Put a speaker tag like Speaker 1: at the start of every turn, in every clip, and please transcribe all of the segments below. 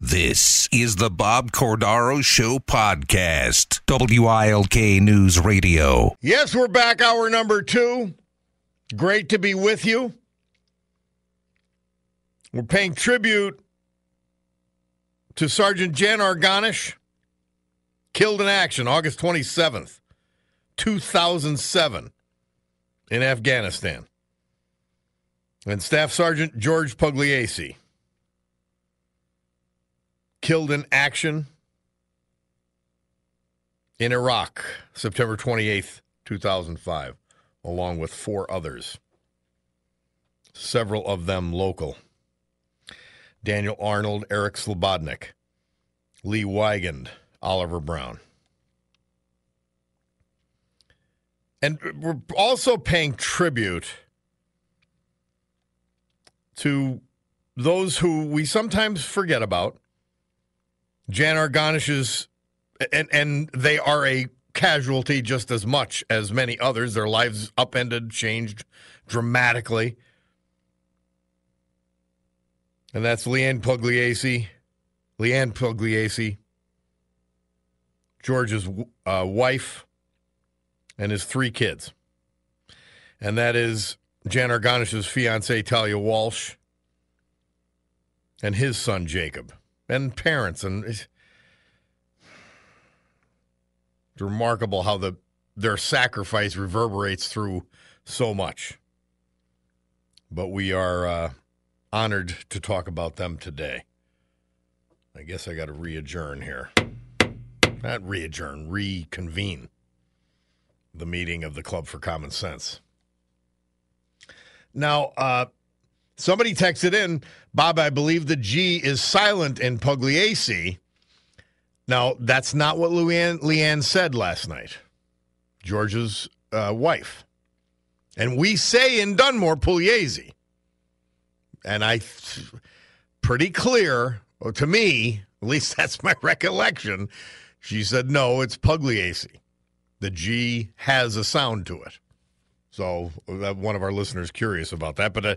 Speaker 1: This is the Bob Cordaro Show podcast. WILK News Radio.
Speaker 2: Yes, we're back, hour number two. Great to be with you. We're paying tribute to Sergeant Jan Arganish, killed in action August 27th, 2007, in Afghanistan. And Staff Sergeant George Pugliese, killed in action in Iraq, September 28th, 2005, along with four others, several of them local. Daniel Arnold, Eric Slobodnik, Lee Weigand, Oliver Brown. And we're also paying tribute to those who we sometimes forget about. Jan Arganish's, and, and they are a casualty just as much as many others. Their lives upended, changed dramatically. And that's Leanne Pugliese, Leanne Pugliese, George's uh, wife, and his three kids. And that is Jan Arganish's fiancee, Talia Walsh, and his son, Jacob, and parents. And it's remarkable how the their sacrifice reverberates through so much. But we are uh, honored to talk about them today. I guess I got to re-adjourn here. Not re-adjourn, reconvene the meeting of the Club for Common Sense. Now, uh, somebody texted in, Bob, I believe the G is silent in Pugliese. Now, that's not what Leanne, Leanne said last night, George's uh, wife. And we say in Dunmore, Pugliese. And I, pretty clear, well, to me, at least that's my recollection, she said, no, it's Pugliese. The G has a sound to it. So uh, one of our listeners curious about that, but uh,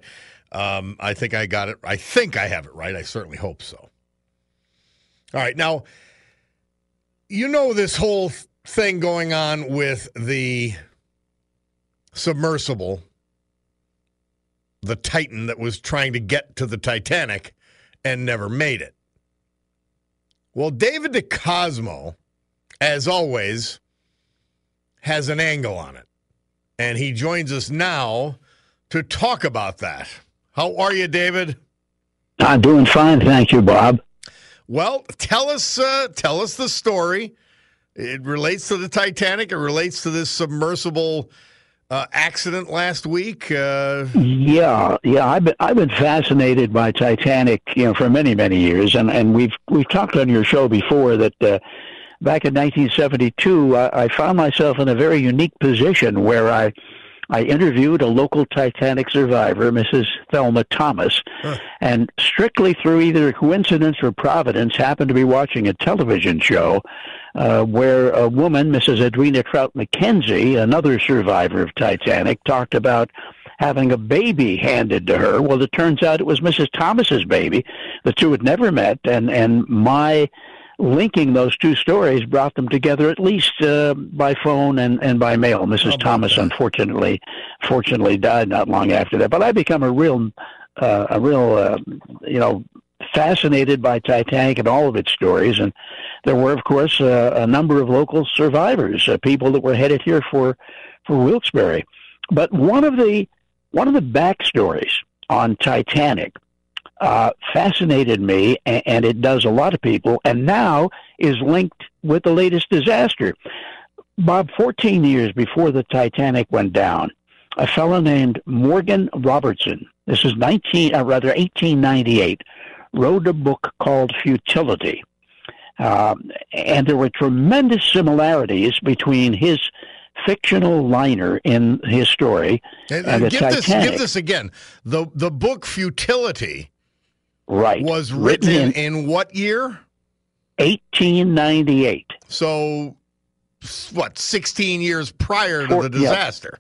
Speaker 2: um, I think I got it. I think I have it right. I certainly hope so. All right, now you know this whole thing going on with the submersible, the Titan that was trying to get to the Titanic and never made it. Well, David DeCosmo, as always, has an angle on it. And he joins us now to talk about that. How are you, David?
Speaker 3: I'm doing fine, thank you, Bob.
Speaker 2: Well, tell us uh, tell us the story. It relates to the Titanic. It relates to this submersible uh, accident last week. Uh,
Speaker 3: Yeah, yeah, I've been I've been fascinated by Titanic, you know, for many many years, and and we've we've talked on your show before that. Uh, Back in 1972, I, I found myself in a very unique position where I, I interviewed a local Titanic survivor, Mrs. Thelma Thomas, and strictly through either coincidence or providence, happened to be watching a television show uh, where a woman, Mrs. Edwina Trout McKenzie, another survivor of Titanic, talked about having a baby handed to her. Well, it turns out it was Mrs. Thomas's baby. The two had never met, and and my linking those two stories brought them together at least uh, by phone and, and by mail. Mrs. Thomas unfortunately fortunately died not long after that. But I become a real uh, a real uh, you know fascinated by Titanic and all of its stories, and there were, of course, uh, a number of local survivors, uh, people that were headed here for for Wilkes-Barre. But one of the one of the backstories on Titanic uh, fascinated me, and, and it does a lot of people, and now is linked with the latest disaster. Bob, 14 years before the Titanic went down, a fellow named Morgan Robertson, this is 19, uh, rather 1898, wrote a book called Futility. Um, and there were tremendous similarities between his fictional liner in his story and, and the
Speaker 2: give
Speaker 3: Titanic.
Speaker 2: This, give this again. The the book Futility
Speaker 3: right.
Speaker 2: was written, written in, in what year?
Speaker 3: 1898.
Speaker 2: So, what, 16 years prior to Four, the disaster?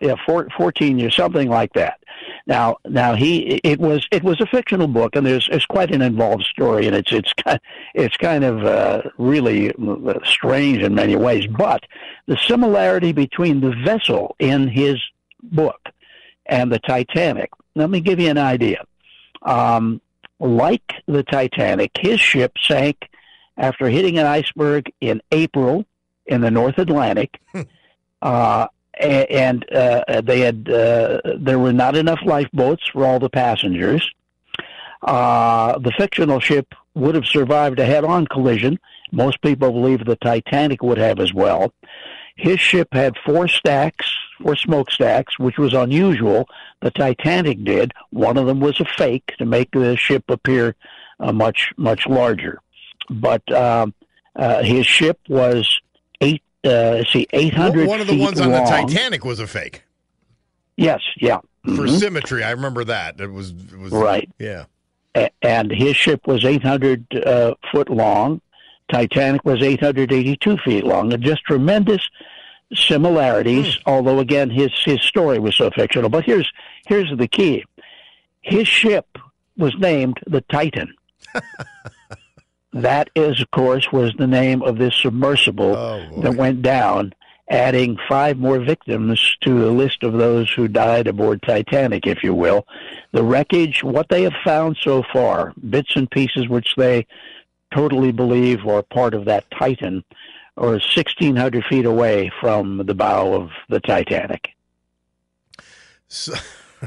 Speaker 3: Yeah, yeah four, 14 years, something like that. Now, now he it was it was a fictional book, and there's it's quite an involved story, and it's it's kind it's kind of uh, really uh, strange in many ways. But the similarity between the vessel in his book and the Titanic. Let me give you an idea. Um, like the Titanic, his ship sank after hitting an iceberg in April in the North Atlantic. Hmm. uh, and uh, they had uh, there were not enough lifeboats for all the passengers. Uh, the fictional ship would have survived a head-on collision. Most people believe the Titanic would have as well. His ship had four stacks, four smokestacks, which was unusual. The Titanic did. One of them was a fake to make the ship appear uh, much much larger. But um, uh, his ship was eight uh, see, 800
Speaker 2: One of the ones
Speaker 3: long.
Speaker 2: on the Titanic was a fake.
Speaker 3: Yes, yeah.
Speaker 2: For mm-hmm. symmetry, I remember that. It was, it was
Speaker 3: right.
Speaker 2: Yeah.
Speaker 3: A- and his ship was 800 uh, foot long. Titanic was 882 feet long. And just tremendous similarities. Mm. Although again, his his story was so fictional. But here's here's the key: his ship was named the Titan. That is, of course, was the name of this submersible oh, that went down, adding five more victims to the list of those who died aboard Titanic, if you will. The wreckage, what they have found so far, bits and pieces which they totally believe are part of that Titan, or 1,600 feet away from the bow of the Titanic.
Speaker 2: So,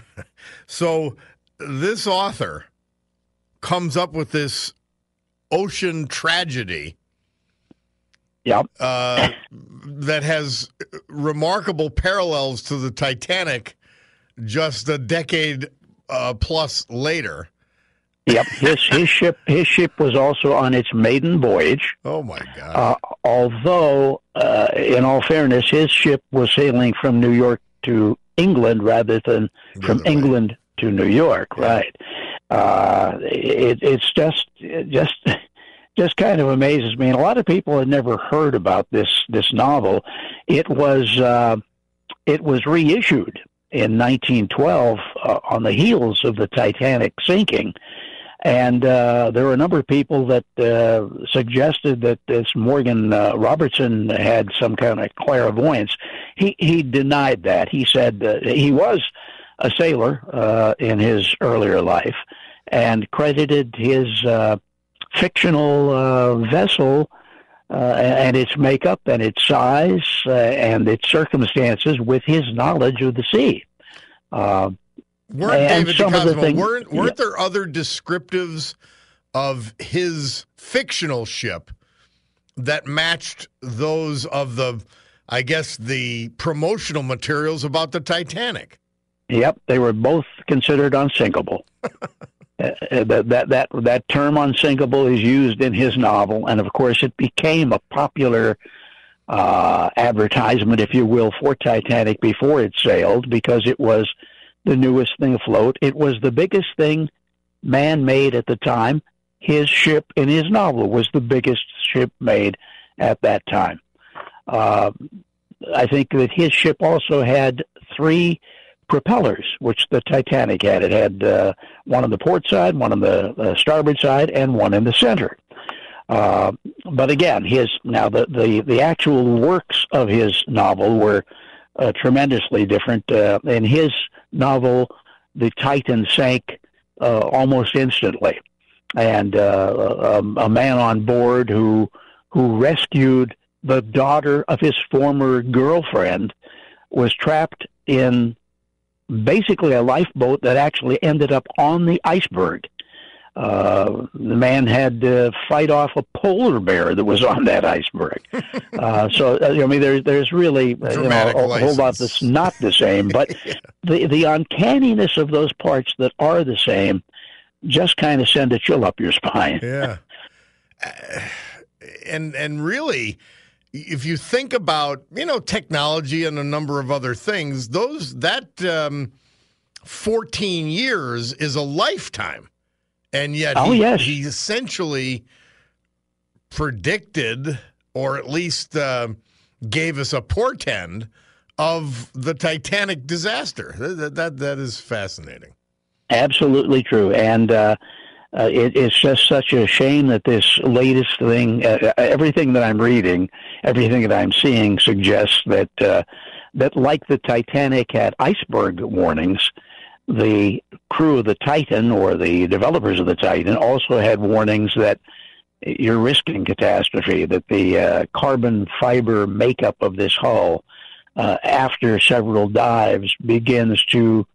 Speaker 2: so this author comes up with this ocean tragedy.
Speaker 3: Yep.
Speaker 2: Uh, that has remarkable parallels to the Titanic just a decade uh, plus later.
Speaker 3: Yep, his his ship his ship was also on its maiden voyage.
Speaker 2: Oh my God!
Speaker 3: Uh, although, uh, in all fairness, his ship was sailing from New York to England rather than from England to New York. Yeah. Right. Uh, it, it's just just just kind of amazes me. And a lot of people had never heard about this this novel. It was uh, it was reissued in 1912 uh, on the heels of the Titanic sinking. And uh, there were a number of people that uh, suggested that this Morgan uh, Robertson had some kind of clairvoyance. He he denied that. He said uh, he was a sailor uh, in his earlier life, and credited his uh, fictional uh, vessel uh, and its makeup and its size uh, and its circumstances with his knowledge of the sea.
Speaker 2: Uh, weren't David DeCosmo, things, weren't, weren't yeah. there other descriptives of his fictional ship that matched those of the, I guess, the promotional materials about the Titanic?
Speaker 3: Yep, they were both considered unsinkable. Uh, uh, that that that that term unsinkable is used in his novel, and of course it became a popular uh, advertisement, if you will, for Titanic before it sailed because it was the newest thing afloat. It was the biggest thing man made at the time. His ship in his novel was the biggest ship made at that time. Uh, I think that his ship also had three propellers, which the Titanic had. It had uh, one on the port side, one on the uh, starboard side, and one in the center. Uh, but again, his now the, the, the actual works of his novel were uh, tremendously different. Uh, in his novel, the Titan sank uh, almost instantly. and uh, a, a man on board who who rescued the daughter of his former girlfriend was trapped in basically a lifeboat that actually ended up on the iceberg. Uh, the man had to fight off a polar bear that was on that iceberg. uh, so uh, I mean, there's there's really uh, you know, a whole lot that's not the same, but yeah. the the uncanniness of those parts that are the same just kind of send a chill up your spine.
Speaker 2: yeah, and and really, if you think about you know technology and a number of other things, those that um, 14 years is a lifetime, and yet
Speaker 3: oh,
Speaker 2: he,
Speaker 3: yes.
Speaker 2: he essentially predicted or at least uh, gave us a portend of the Titanic disaster. That that, that is fascinating.
Speaker 3: Absolutely true, and. Uh, uh, it, it's just such a shame that this latest thing, uh, everything that I'm reading, everything that I'm seeing suggests that uh, that like the Titanic had iceberg warnings, the crew of the Titan or the developers of the Titan also had warnings that you're risking catastrophe. That the uh, carbon fiber makeup of this hull, uh, after several dives, begins to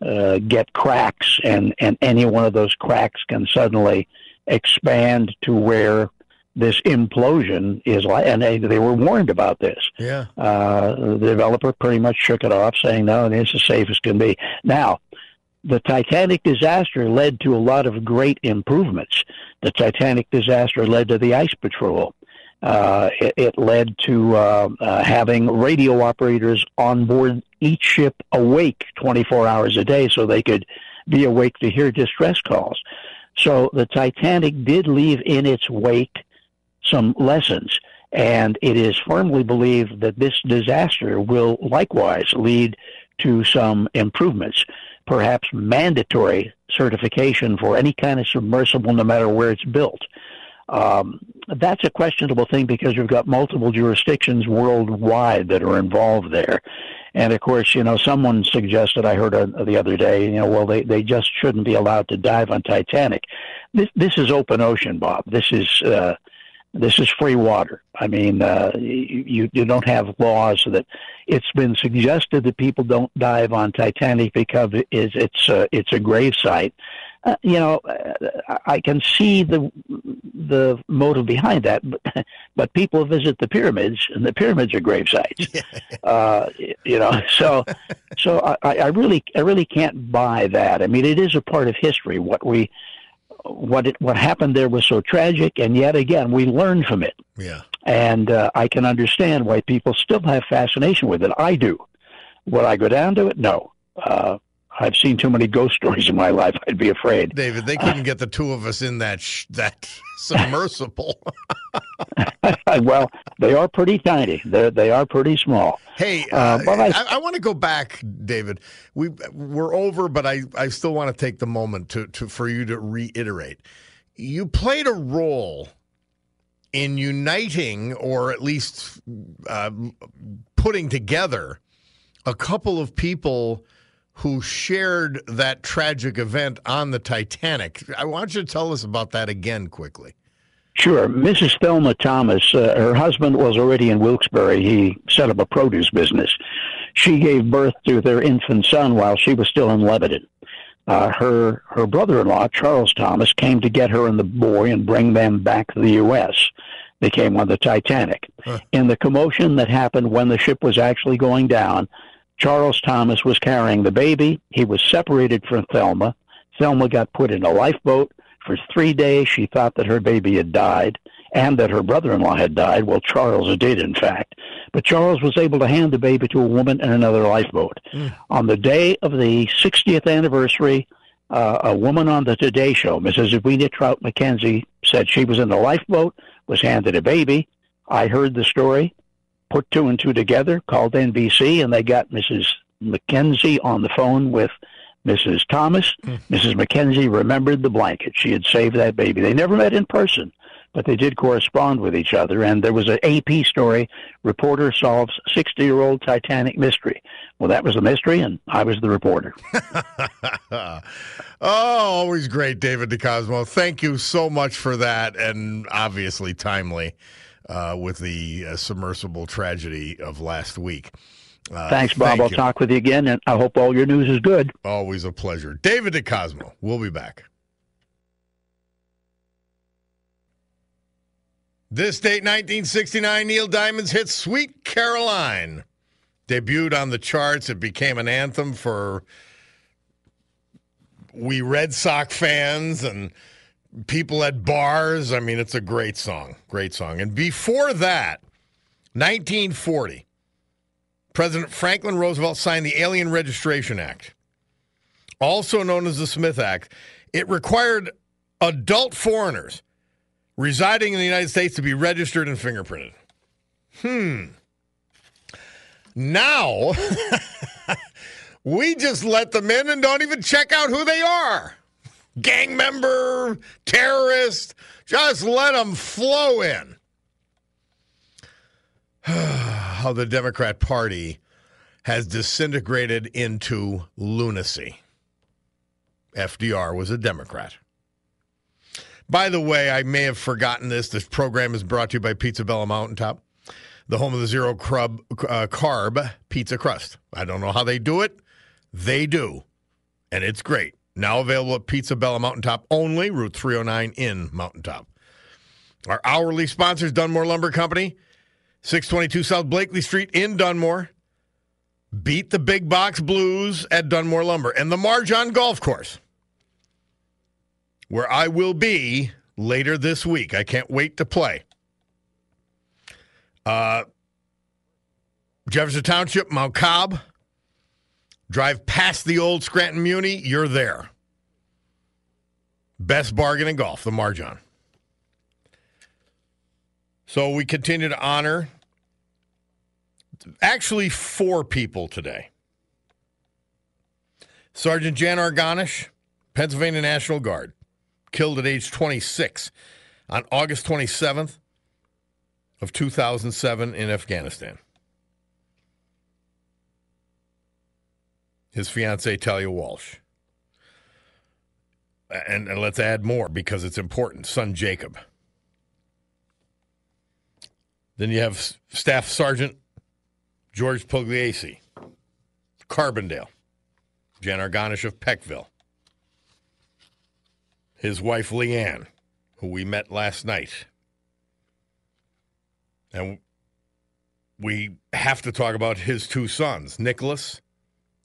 Speaker 3: uh, get cracks, and, and any one of those cracks can suddenly expand to where this implosion is like, and they, they were warned about this.
Speaker 2: Yeah.
Speaker 3: Uh, the developer pretty much shook it off, saying, no, it's as safe as can be. Now, the Titanic disaster led to a lot of great improvements. The Titanic disaster led to the ice patrol. Uh, it, it, led to uh, uh, having radio operators on board each ship awake 24 hours a day so they could be awake to hear distress calls. So the Titanic did leave in its wake some lessons, and it is firmly believed that this disaster will likewise lead to some improvements, perhaps mandatory certification for any kind of submersible, no matter where it's built. Um, that's a questionable thing because you've got multiple jurisdictions worldwide that are involved there. And of course, you know, someone suggested, I heard uh, the other day, you know, well, they, they just shouldn't be allowed to dive on Titanic. This, this is open ocean, Bob. This is, uh, this is free water. I mean, uh, you, you don't have laws that it's been suggested that people don't dive on Titanic because it's, it's, a, it's a grave site uh, you know, I can see the the motive behind that, but but people visit the pyramids, and the pyramids are grave sites. uh, you know, so so I, I really I really can't buy that. I mean, it is a part of history. What we what it what happened there was so tragic, and yet again we learned from it.
Speaker 2: Yeah,
Speaker 3: and uh, I can understand why people still have fascination with it. I do. Would I go down to it? No. Uh, I've seen too many ghost stories in my life. I'd be afraid.
Speaker 2: David, they couldn't get the two of us in that sh- that submersible.
Speaker 3: well, they are pretty tiny. They they are pretty small.
Speaker 2: Hey, uh, uh, I, I, I want to go back, David. We we're over, but I, I still want to take the moment to, to for you to reiterate. You played a role in uniting, or at least uh, putting together, a couple of people who shared that tragic event on the Titanic. I want you to tell us about that again quickly.
Speaker 3: Sure. Mrs. Thelma Thomas, uh, her husband was already in Wilkes-Barre. He set up a produce business. She gave birth to their infant son while she was still in Lebanon. Uh, her her brother-in-law Charles Thomas came to get her and the boy and bring them back to the U.S. They came on the Titanic. Huh. In the commotion that happened when the ship was actually going down, Charles Thomas was carrying the baby. He was separated from Thelma. Thelma got put in a lifeboat. For three days, she thought that her baby had died and that her brother in law had died. Well, Charles did, in fact. But Charles was able to hand the baby to a woman in another lifeboat. Mm. On the day of the 60th anniversary, uh, a woman on the Today Show, Mrs. Edwina Trout McKenzie, said she was in the lifeboat, was handed a baby. I heard the story put two and two together, called NBC, and they got Mrs. McKenzie on the phone with Mrs. Thomas. Mm. Mrs. McKenzie remembered the blanket. She had saved that baby. They never met in person, but they did correspond with each other. And there was an AP story: reporter solves 60-year-old Titanic mystery. Well, that was the mystery, and I was the reporter.
Speaker 2: oh, always great, David DeCosmo. Thank you so much for that, and obviously timely uh, with the uh, submersible tragedy of last week. Uh,
Speaker 3: Thanks, Bob.
Speaker 2: thank
Speaker 3: I'll
Speaker 2: you.
Speaker 3: talk with you again, and I hope all your news is good.
Speaker 2: Always a pleasure. David DeCosmo. We'll be back. This date, 1969, Neil Diamond's hit Sweet Caroline. Debuted on the charts. It became an anthem for we Red Sox fans and people at bars. I mean, it's a great song. Great song. And before that, 1940, President Franklin Roosevelt signed the Alien Registration Act, also known as the Smith Act. It required adult foreigners residing in the United States to be registered and fingerprinted. Hmm. Now, we just let them in and don't even check out who they are. Gang member, terrorist, just let them flow in. How the Democrat Party has disintegrated into lunacy. FDR was a Democrat. By the way, I may have forgotten this. This program is brought to you by Pizza Bella Mountaintop, the home of the zero crub, uh, carb pizza crust. I don't know how they do it. They do. And it's great. Now available at Pizza Bella Mountaintop only, Route 309 in Mountaintop. Our hourly sponsors, Dunmore Lumber Company, 622 South Blakely Street in Dunmore. Beat the big box blues at Dunmore Lumber and the Marjon Golf Course where I will be later this week. I can't wait to play. Uh, Jefferson Township, Mount Cobb. Drive past the old Scranton Muni, you're there. Best bargain in golf, the Marjon. So we continue to honor actually four people today. Sergeant Jan Arganish, Pennsylvania National Guard killed at age 26 on August 27th of 2007 in Afghanistan. His fiancee Talia Walsh. And, and let's add more because it's important. Son Jacob. Then you have Staff Sergeant George Pugliese, Carbondale, Jan Arganish of Peckville his wife Leanne, who we met last night. And we have to talk about his two sons, Nicholas,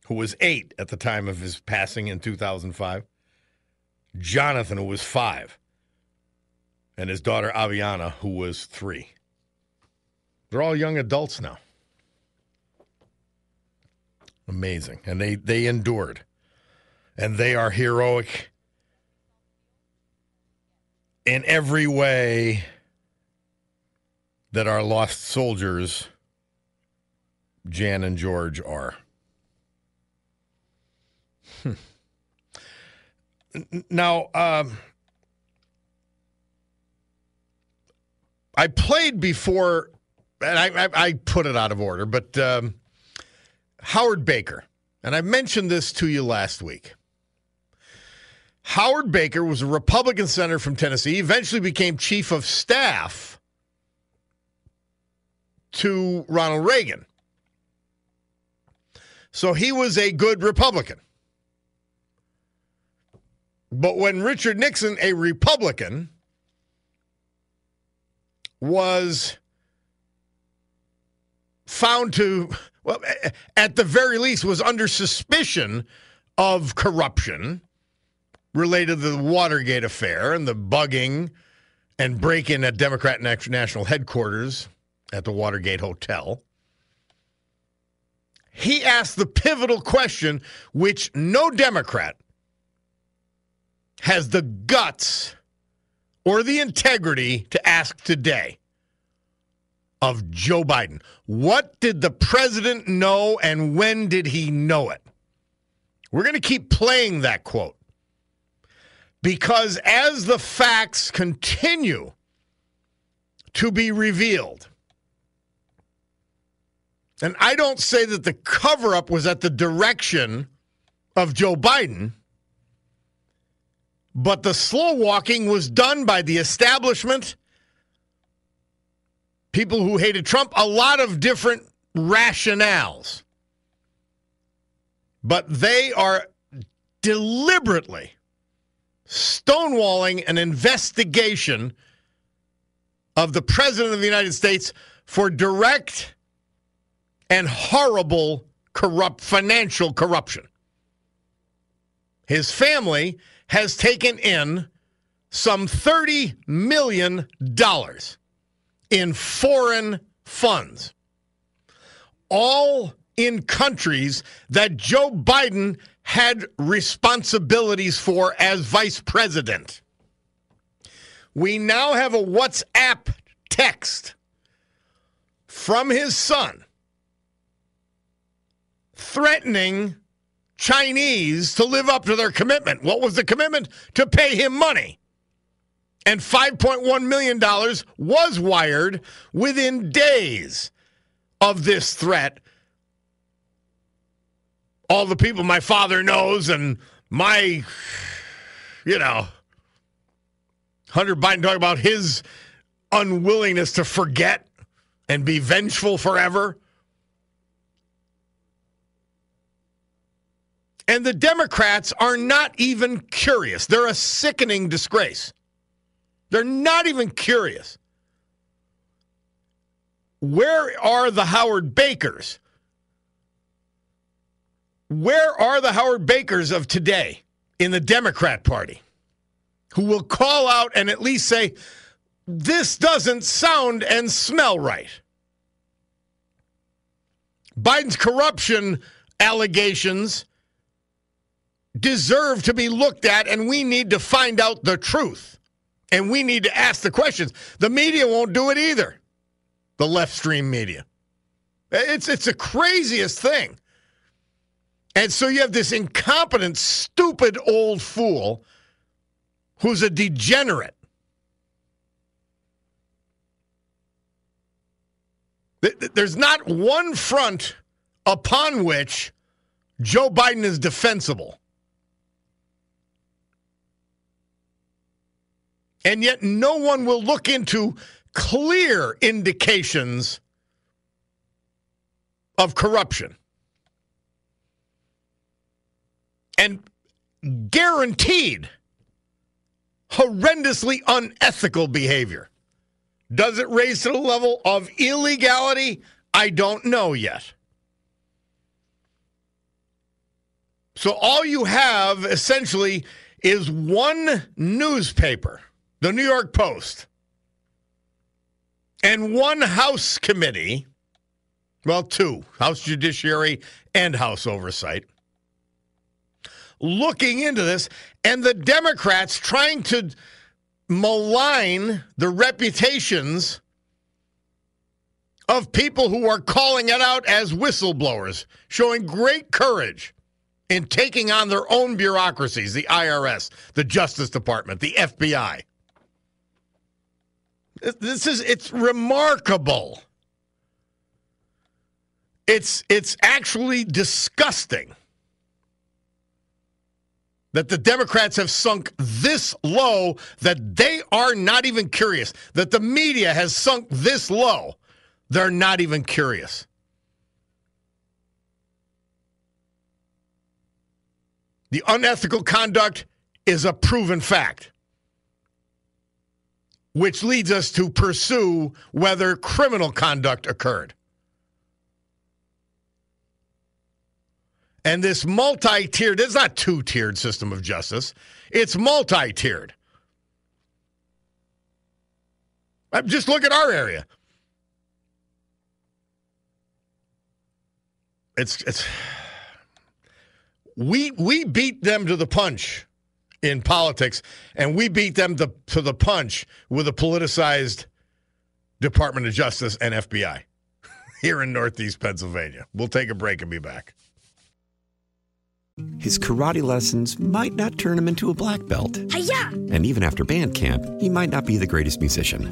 Speaker 2: who was eight at the time of his passing in 2005, Jonathan, who was five, and his daughter Aviana, who was three. They're all young adults now. Amazing. And they, they endured. And they are heroic in every way that our lost soldiers, Jan and George, are. Hmm. Now, um, I played before, and I, I, I put it out of order, but um, Howard Baker, and I mentioned this to you last week. Howard Baker was a Republican senator from Tennessee, eventually became chief of staff to Ronald Reagan. So he was a good Republican. But when Richard Nixon, a Republican, was found to, well, at the very least, was under suspicion of corruption related to the Watergate affair and the bugging and break in at Democrat National Headquarters at the Watergate Hotel. He asked the pivotal question, which no Democrat has the guts or the integrity to ask today of Joe Biden. What did the president know and when did he know it? We're going to keep playing that quote because as the facts continue to be revealed. And I don't say that the cover up was at the direction of Joe Biden, but the slow walking was done by the establishment, people who hated Trump, a lot of different rationales. But they are deliberately stonewalling an investigation of the President of the United States for direct and horrible corrupt financial corruption. His family has taken in some $30 million in foreign funds, all in countries that Joe Biden had responsibilities for as vice president. We now have a WhatsApp text from his son threatening Chinese to live up to their commitment. What was the commitment? To pay him money. And $5.1 million was wired within days of this threat. All the people my father knows and my, you know, Hunter Biden talking about his unwillingness to forget and be vengeful forever. And the Democrats are not even curious. They're a sickening disgrace. They're not even curious. Where are the Howard Bakers? Where are the Howard Bakers of today in the Democrat Party who will call out and at least say, this doesn't sound and smell right? Biden's corruption allegations deserve to be looked at, and we need to find out the truth. And we need to ask the questions. The media won't do it either. The left stream media. It's it's the craziest thing. And so you have this incompetent, stupid old fool who's a degenerate. There's not one front upon which Joe Biden is defensible. And yet, no one will look into clear indications of corruption. And guaranteed horrendously unethical behavior. Does it raise to the level of illegality? I don't know yet. So all you have essentially is one newspaper the New York Post, and one House committee, well, two, House Judiciary and House Oversight, looking into this, and the Democrats trying to malign the reputations of people who are calling it out as whistleblowers, showing great courage in taking on their own bureaucracies the IRS, the Justice Department, the FBI. This is it's remarkable. It's it's actually disgusting that the Democrats have sunk this low that they are not even curious. That the media has sunk this low. They're not even curious. The unethical conduct is a proven fact which leads us to pursue whether criminal conduct occurred. And this multi tiered, it's not two tiered system of justice, it's multi tiered. Uh, just look at our area. It's, it's, we, we beat them to the punch in politics, and we beat them to, to the punch with a politicized Department of Justice and FBI here in Northeast Pennsylvania. We'll take a break and be back.
Speaker 4: His karate lessons might not turn him into a black belt.
Speaker 5: Hi-ya!
Speaker 4: And even after band camp, he might not be the greatest musician.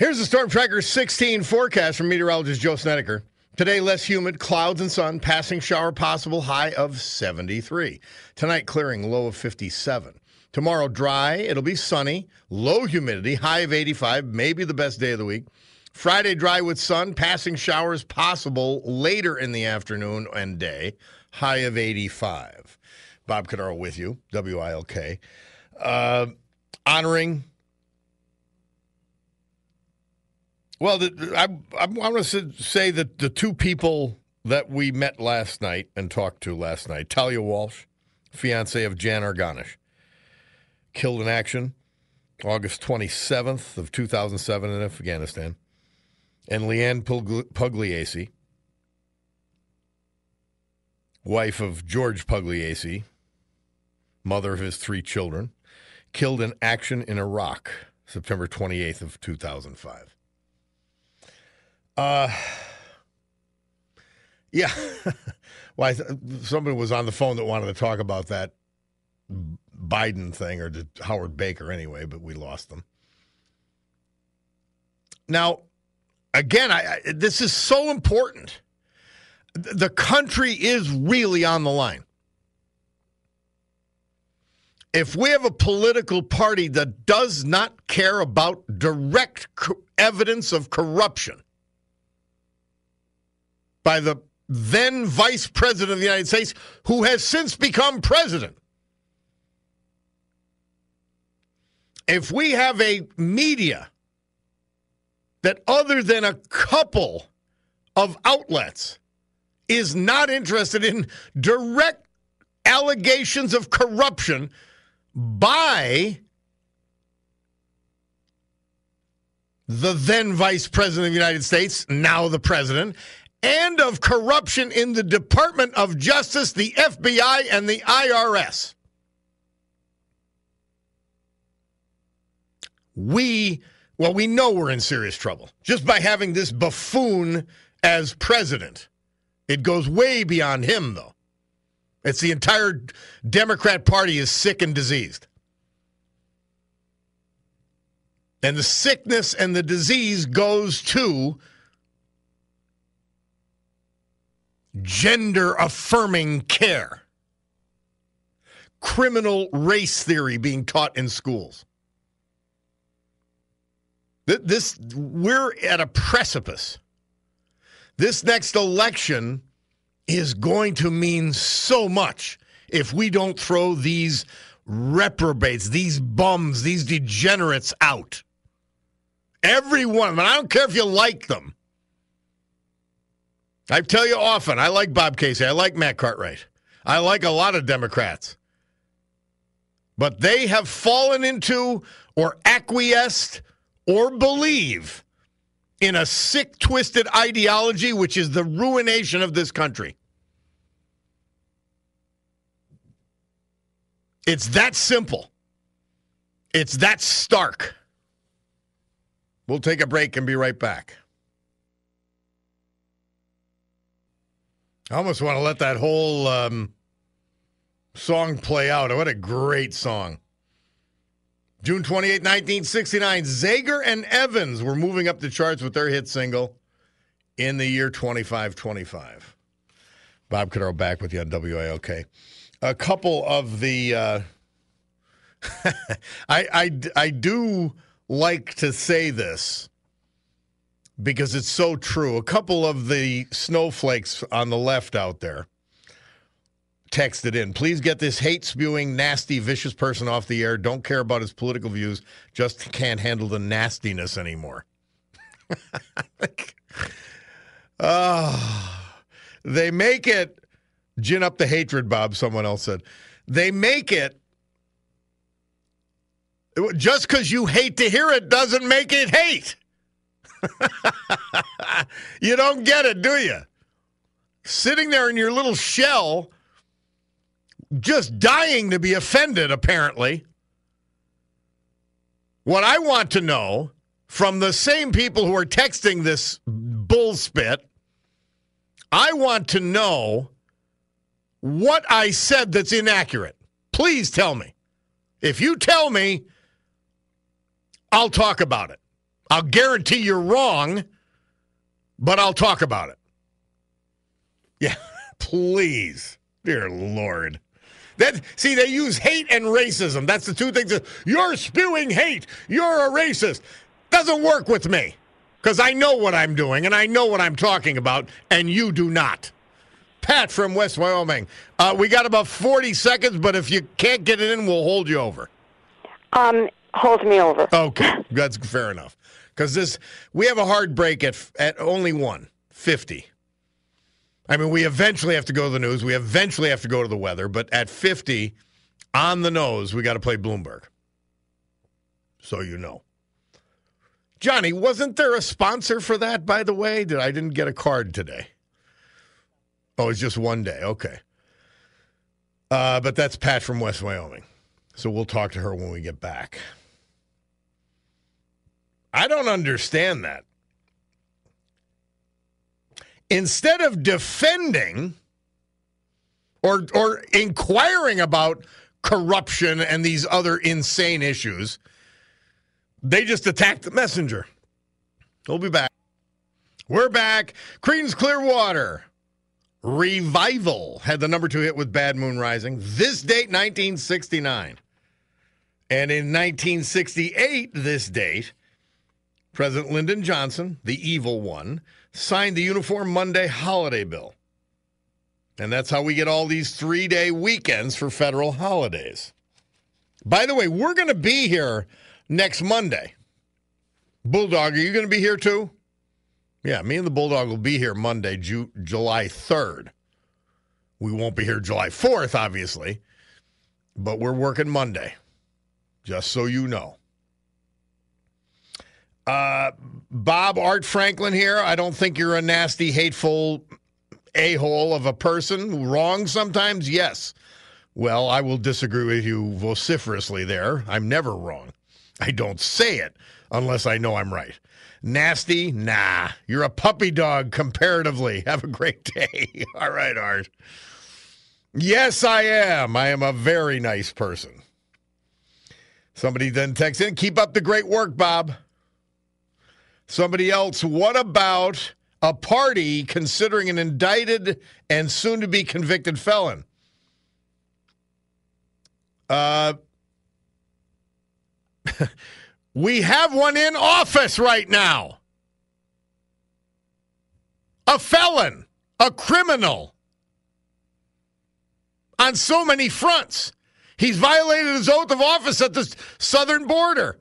Speaker 2: Here's the Storm Tracker 16 forecast from meteorologist Joe Snedeker. Today, less humid, clouds and sun, passing shower possible, high of 73. Tonight, clearing, low of 57. Tomorrow, dry, it'll be sunny, low humidity, high of 85, maybe the best day of the week. Friday, dry with sun, passing showers possible later in the afternoon and day, high of 85. Bob Cordaro with you, WILK. Uh, honoring Well, the, I, I want to say that the two people that we met last night and talked to last night, Talia Walsh, fiance of Jan Arganish, killed in action August 27th of 2007 in Afghanistan, and Leanne Pugliese, wife of George Pugliese, mother of his three children, killed in action in Iraq, September 28th of 2005. Uh, yeah. well, th- somebody was on the phone that wanted to talk about that Biden thing, or Howard Baker anyway, but we lost them. Now, again, I, I, this is so important. The country is really on the line. If we have a political party that does not care about direct co- evidence of corruption, by the then Vice President of the United States, who has since become president. If we have a media that, other than a couple of outlets, is not interested in direct allegations of corruption by the then Vice President of the United States, now the President, and of corruption in the Department of Justice, the FBI, and the IRS. We, well, we know we're in serious trouble just by having this buffoon as president. It goes way beyond him, though. It's the entire Democrat Party is sick and diseased. And the sickness and the disease goes to gender affirming care, criminal race theory being taught in schools. This we're at a precipice. This next election is going to mean so much if we don't throw these reprobates, these bums, these degenerates out. Every one of them. I don't care if you like them. I tell you often, I like Bob Casey. I like Matt Cartwright. I like a lot of Democrats. But they have fallen into or acquiesced or believe in a sick, twisted ideology which is the ruination of this country. It's that simple. It's that stark. We'll take a break and be right back. I almost want to let that whole um, song play out. What a great song. June 28, 1969, Zager and Evans were moving up the charts with their hit single in the year 2525. Bob Cordaro back with you on WILK. A couple of the. Uh, I, I, I do like to say this because it's so true. A couple of the snowflakes on the left out there texted in. Please get this hate spewing, nasty, vicious person off the air. Don't care about his political views. Just can't handle the nastiness anymore. oh, they make it gin up the hatred, Bob. Someone else said. They make it just because you hate to hear it doesn't make it hate. you don't get it, do you? Sitting there in your little shell, just dying to be offended, apparently. What I want to know from the same people who are texting this bullspit, I want to know what I said that's inaccurate. Please tell me. If you tell me, I'll talk about it. I'll guarantee you're wrong, but I'll talk about it. Yeah, please. Dear Lord. That see, they use hate and racism. That's the two things that you're spewing hate. You're a racist. Doesn't work with me. Because I know what I'm doing and I know what I'm talking about, and you do not. Pat from West Wyoming. Uh, we got about 40 seconds, but if you can't get it in, we'll hold you over.
Speaker 6: Um, hold me over.
Speaker 2: Okay, that's fair enough. Because this, we have a hard break at at only one fifty. I mean, we eventually have to go to the news. We eventually have to go to the weather. But at 50, on the nose, we got to play Bloomberg. So you know. Johnny, wasn't there a sponsor for that, by the way? Did I didn't get a card today? Oh, it's just one day. Okay. Uh, but that's Pat from West Wyoming. So we'll talk to her when we get back. I don't understand that. Instead of defending or or inquiring about corruption and these other insane issues, they just attacked the messenger. We'll be back. We're back. Creedence Clearwater. Revival had the number two hit with Bad Moon Rising. This date, 1969. And in 1968, this date, President Lyndon Johnson, the evil one, signed the Uniform Monday holiday bill. And that's how we get all these three day weekends for federal holidays. By the way, we're going to be here next Monday. Bulldog, are you going to be here too? Yeah, me and the Bulldog will be here Monday, Ju- July 3rd. We won't be here July 4th, obviously, but we're working Monday, just so you know. Uh, Bob Art Franklin here. I don't think you're a nasty, hateful a hole of a person. Wrong sometimes? Yes. Well, I will disagree with you vociferously there. I'm never wrong. I don't say it unless I know I'm right. Nasty? Nah. You're a puppy dog comparatively. Have a great day. All right, Art. Yes, I am. I am a very nice person. Somebody then texts in, keep up the great work, Bob. Somebody else, what about a party considering an indicted and soon to be convicted felon? Uh, we have one in office right now. A felon, a criminal on so many fronts. He's violated his oath of office at the southern border.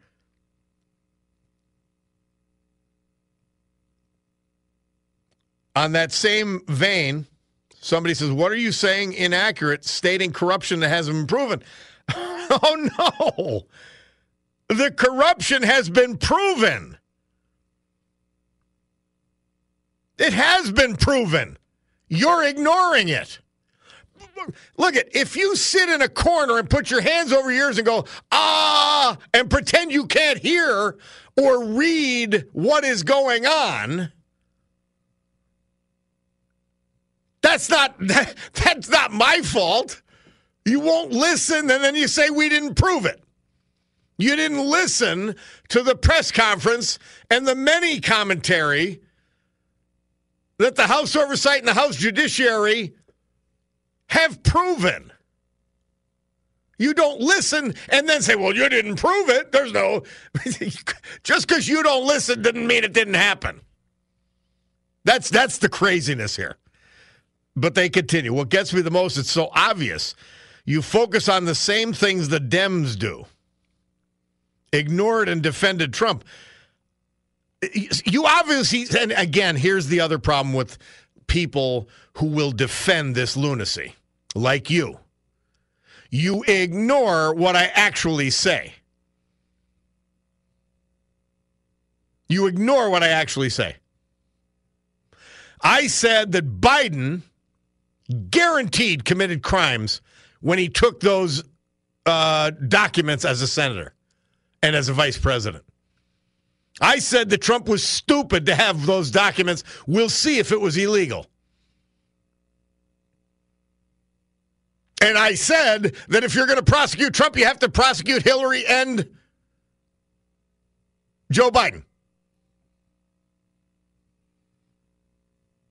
Speaker 2: On that same vein, somebody says, What are you saying inaccurate, stating corruption that hasn't been proven? oh, no. The corruption has been proven. It has been proven. You're ignoring it. Look at if you sit in a corner and put your hands over your ears and go, ah, and pretend you can't hear or read what is going on That's not that, that's not my fault. You won't listen, and then you say we didn't prove it. You didn't listen to the press conference and the many commentary that the House Oversight and the House Judiciary have proven. You don't listen and then say, well, you didn't prove it. There's no. Just because you don't listen didn't mean it didn't happen. That's, that's the craziness here. But they continue. What gets me the most, it's so obvious. You focus on the same things the Dems do ignored and defended Trump. You obviously, and again, here's the other problem with people who will defend this lunacy, like you. You ignore what I actually say. You ignore what I actually say. I said that Biden guaranteed committed crimes when he took those uh, documents as a senator and as a vice president. I said that Trump was stupid to have those documents. We'll see if it was illegal. And I said that if you're going to prosecute Trump, you have to prosecute Hillary and Joe Biden.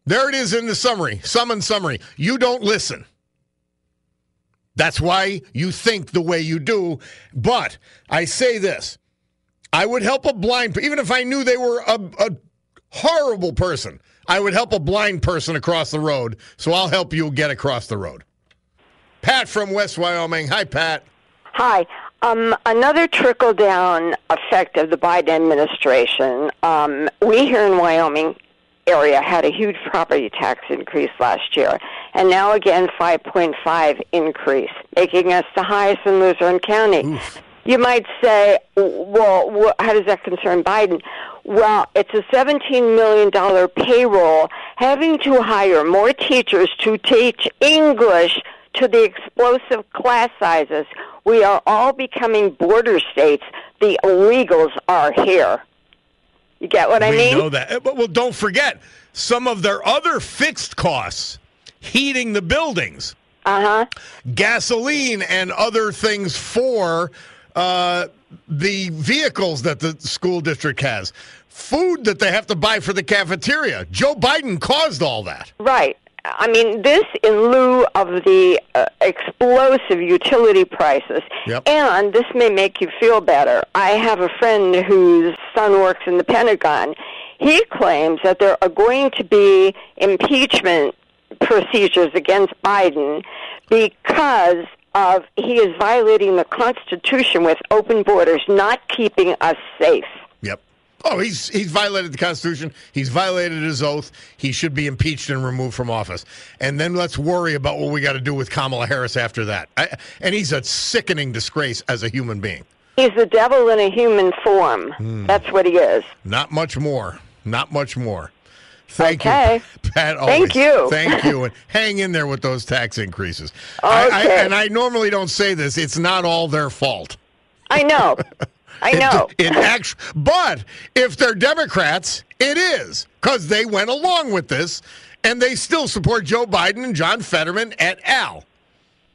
Speaker 2: There it is in the summary, summon summary. You don't listen. That's why you think the way you do. But I say this I would help a blind, even if I knew they were a, a horrible person, I would help a blind person across the road. So I'll help you get across the road. Pat from West Wyoming. Hi, Pat.
Speaker 6: Hi. Um, another trickle down effect of the Biden administration. Um, we here in Wyoming area had a huge property tax increase last year, and now again 5.5 increase, making us the highest in Luzerne County. Oof. You might say, well, how does that concern Biden? Well, it's a $17 million payroll having to hire more teachers to teach English to the explosive class sizes. We are all becoming border states. The illegals are here. You get what I
Speaker 2: we
Speaker 6: mean?
Speaker 2: know that. Eh, but well, don't forget some of their other fixed costs, heating the buildings,
Speaker 6: uh-huh.
Speaker 2: gasoline, and other things for uh, the vehicles that the school district has, food that they have to buy for the cafeteria. Joe Biden caused all that.
Speaker 6: Right. I mean, this in lieu of the uh, explosive utility prices.
Speaker 2: Yep.
Speaker 6: And this may make you feel better. I have a friend whose son works in the Pentagon. He claims that there are going to be impeachment procedures against Biden because of he is violating the Constitution with open borders, not keeping us safe.
Speaker 2: Yep. Oh, he's he's violated the Constitution. He's violated his oath. He should be impeached and removed from office. And then let's worry about what we got to do with Kamala Harris after that. I, and he's a sickening disgrace as a human being.
Speaker 6: He's the devil in a human form.
Speaker 2: Hmm.
Speaker 6: That's what he is.
Speaker 2: Not much more. Not much more. Thank
Speaker 6: okay.
Speaker 2: you, Pat. Always.
Speaker 6: Thank you.
Speaker 2: Thank you, and hang in there with those tax increases.
Speaker 6: Okay.
Speaker 2: I, I, and I normally don't say this. It's not all their fault.
Speaker 6: I know. I know.
Speaker 2: It, it actually, but if they're Democrats, it is because they went along with this, and they still support Joe Biden and John Fetterman et al.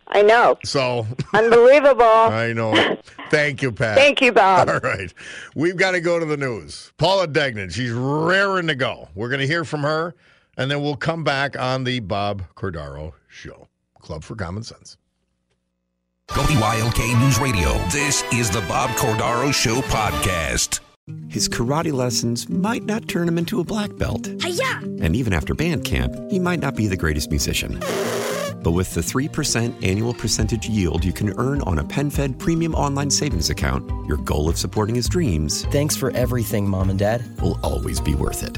Speaker 6: I know.
Speaker 2: So
Speaker 6: unbelievable.
Speaker 2: I know. Thank you, Pat.
Speaker 6: Thank you, Bob.
Speaker 2: All right. We've got to go to the news. Paula Degnan, she's raring to go. We're going to hear from her, and then we'll come back on the Bob Cordaro Show. Club for Common Sense.
Speaker 1: WILK News Radio. This is the Bob Cordaro Show podcast.
Speaker 4: His karate lessons might not turn him into a black belt.
Speaker 7: Hi-ya!
Speaker 4: And even after band camp, he might not be the greatest musician. But with the 3% annual percentage yield you can earn on a PenFed premium online savings account, your goal of supporting his dreams.
Speaker 8: Thanks for everything, Mom and Dad.
Speaker 4: Will always be worth it.